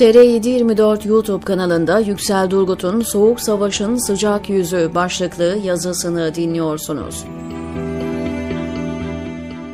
TR724 YouTube kanalında Yüksel Durgut'un Soğuk Savaş'ın Sıcak Yüzü başlıklı yazısını dinliyorsunuz.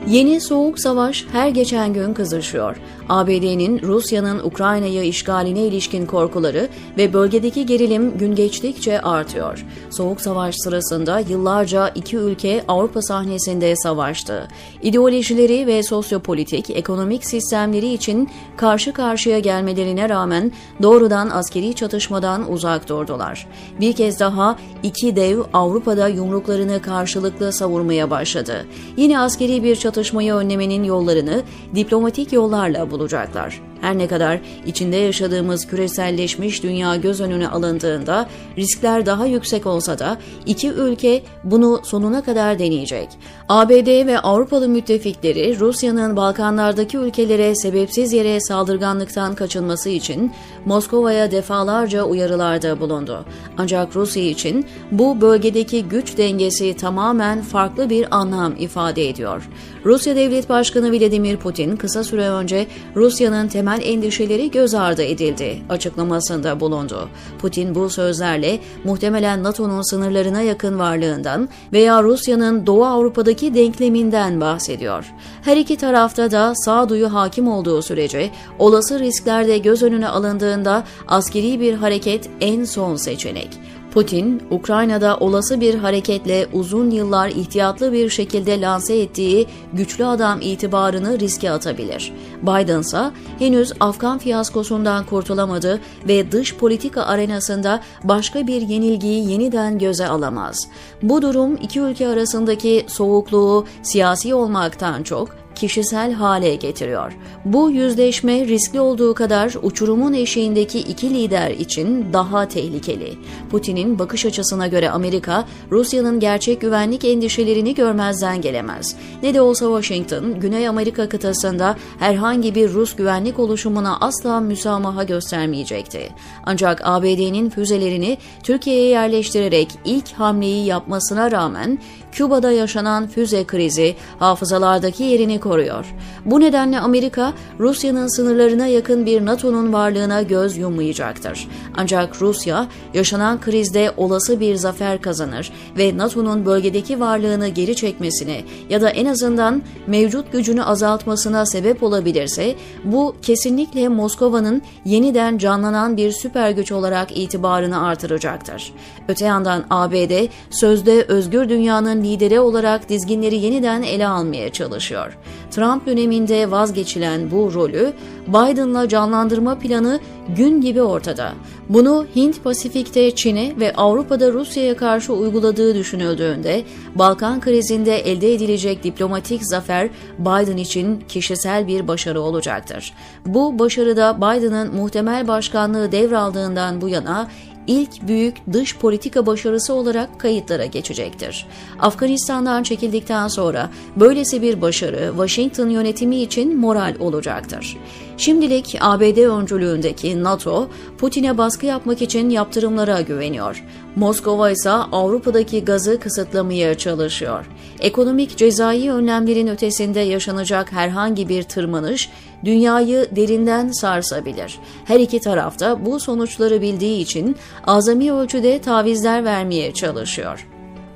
Yeni soğuk savaş her geçen gün kızışıyor. ABD'nin Rusya'nın Ukrayna'yı işgaline ilişkin korkuları ve bölgedeki gerilim gün geçtikçe artıyor. Soğuk savaş sırasında yıllarca iki ülke Avrupa sahnesinde savaştı. İdeolojileri ve sosyopolitik, ekonomik sistemleri için karşı karşıya gelmelerine rağmen doğrudan askeri çatışmadan uzak durdular. Bir kez daha iki dev Avrupa'da yumruklarını karşılıklı savurmaya başladı. Yine askeri bir çatışmayı önlemenin yollarını diplomatik yollarla bulacaklar. Her ne kadar içinde yaşadığımız küreselleşmiş dünya göz önüne alındığında riskler daha yüksek olsa da iki ülke bunu sonuna kadar deneyecek. ABD ve Avrupalı müttefikleri Rusya'nın Balkanlardaki ülkelere sebepsiz yere saldırganlıktan kaçınması için Moskova'ya defalarca uyarılarda bulundu. Ancak Rusya için bu bölgedeki güç dengesi tamamen farklı bir anlam ifade ediyor. Rusya Devlet Başkanı Vladimir Putin kısa süre önce Rusya'nın temel temel endişeleri göz ardı edildi açıklamasında bulundu. Putin bu sözlerle muhtemelen NATO'nun sınırlarına yakın varlığından veya Rusya'nın Doğu Avrupa'daki denkleminden bahsediyor. Her iki tarafta da sağduyu hakim olduğu sürece olası riskler de göz önüne alındığında askeri bir hareket en son seçenek. Putin, Ukrayna'da olası bir hareketle uzun yıllar ihtiyatlı bir şekilde lanse ettiği güçlü adam itibarını riske atabilir. Biden ise henüz Afgan fiyaskosundan kurtulamadı ve dış politika arenasında başka bir yenilgiyi yeniden göze alamaz. Bu durum iki ülke arasındaki soğukluğu siyasi olmaktan çok kişisel hale getiriyor. Bu yüzleşme riskli olduğu kadar uçurumun eşiğindeki iki lider için daha tehlikeli. Putin'in bakış açısına göre Amerika, Rusya'nın gerçek güvenlik endişelerini görmezden gelemez. Ne de olsa Washington, Güney Amerika kıtasında herhangi bir Rus güvenlik oluşumuna asla müsamaha göstermeyecekti. Ancak ABD'nin füzelerini Türkiye'ye yerleştirerek ilk hamleyi yapmasına rağmen Küba'da yaşanan füze krizi hafızalardaki yerini koruyor. Bu nedenle Amerika, Rusya'nın sınırlarına yakın bir NATO'nun varlığına göz yummayacaktır. Ancak Rusya, yaşanan krizde olası bir zafer kazanır ve NATO'nun bölgedeki varlığını geri çekmesine ya da en azından mevcut gücünü azaltmasına sebep olabilirse, bu kesinlikle Moskova'nın yeniden canlanan bir süper güç olarak itibarını artıracaktır. Öte yandan ABD, sözde özgür dünyanın lideri olarak dizginleri yeniden ele almaya çalışıyor. Trump döneminde vazgeçilen bu rolü Biden'la canlandırma planı gün gibi ortada. Bunu Hint Pasifik'te Çin'e ve Avrupa'da Rusya'ya karşı uyguladığı düşünüldüğünde Balkan krizinde elde edilecek diplomatik zafer Biden için kişisel bir başarı olacaktır. Bu başarıda Biden'ın muhtemel başkanlığı devraldığından bu yana ilk büyük dış politika başarısı olarak kayıtlara geçecektir. Afganistan'dan çekildikten sonra böylesi bir başarı Washington yönetimi için moral olacaktır. Şimdilik ABD öncülüğündeki NATO, Putin'e baskı yapmak için yaptırımlara güveniyor. Moskova ise Avrupa'daki gazı kısıtlamaya çalışıyor. Ekonomik cezai önlemlerin ötesinde yaşanacak herhangi bir tırmanış dünyayı derinden sarsabilir. Her iki tarafta bu sonuçları bildiği için azami ölçüde tavizler vermeye çalışıyor.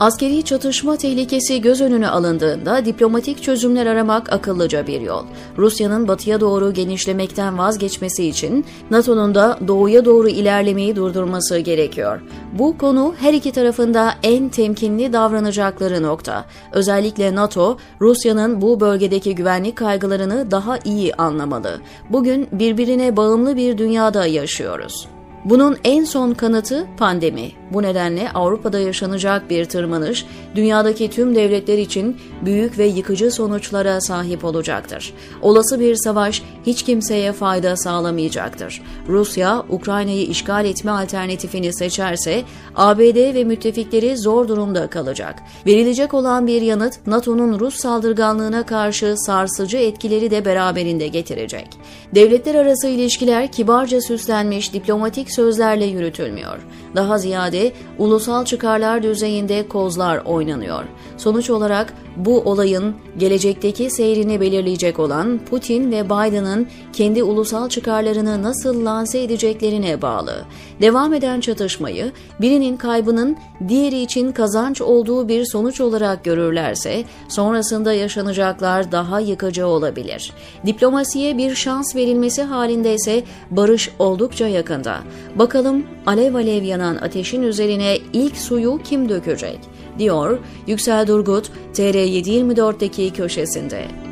Askeri çatışma tehlikesi göz önüne alındığında diplomatik çözümler aramak akıllıca bir yol. Rusya'nın batıya doğru genişlemekten vazgeçmesi için NATO'nun da doğuya doğru ilerlemeyi durdurması gerekiyor. Bu konu her iki tarafında en temkinli davranacakları nokta. Özellikle NATO, Rusya'nın bu bölgedeki güvenlik kaygılarını daha iyi anlamalı. Bugün birbirine bağımlı bir dünyada yaşıyoruz. Bunun en son kanıtı pandemi. Bu nedenle Avrupa'da yaşanacak bir tırmanış dünyadaki tüm devletler için büyük ve yıkıcı sonuçlara sahip olacaktır. Olası bir savaş hiç kimseye fayda sağlamayacaktır. Rusya, Ukrayna'yı işgal etme alternatifini seçerse ABD ve müttefikleri zor durumda kalacak. Verilecek olan bir yanıt NATO'nun Rus saldırganlığına karşı sarsıcı etkileri de beraberinde getirecek. Devletler arası ilişkiler kibarca süslenmiş diplomatik sözlerle yürütülmüyor. Daha ziyade ulusal çıkarlar düzeyinde kozlar oynanıyor. Sonuç olarak bu olayın gelecekteki seyrini belirleyecek olan Putin ve Biden'ın kendi ulusal çıkarlarını nasıl lanse edeceklerine bağlı. Devam eden çatışmayı birinin kaybının diğeri için kazanç olduğu bir sonuç olarak görürlerse sonrasında yaşanacaklar daha yıkıcı olabilir. Diplomasiye bir şans verilmesi halinde ise barış oldukça yakında. Bakalım alev alev yanan ateşin üzerine ilk suyu kim dökecek? Diyor Yüksel Durgut TR724'deki köşesinde.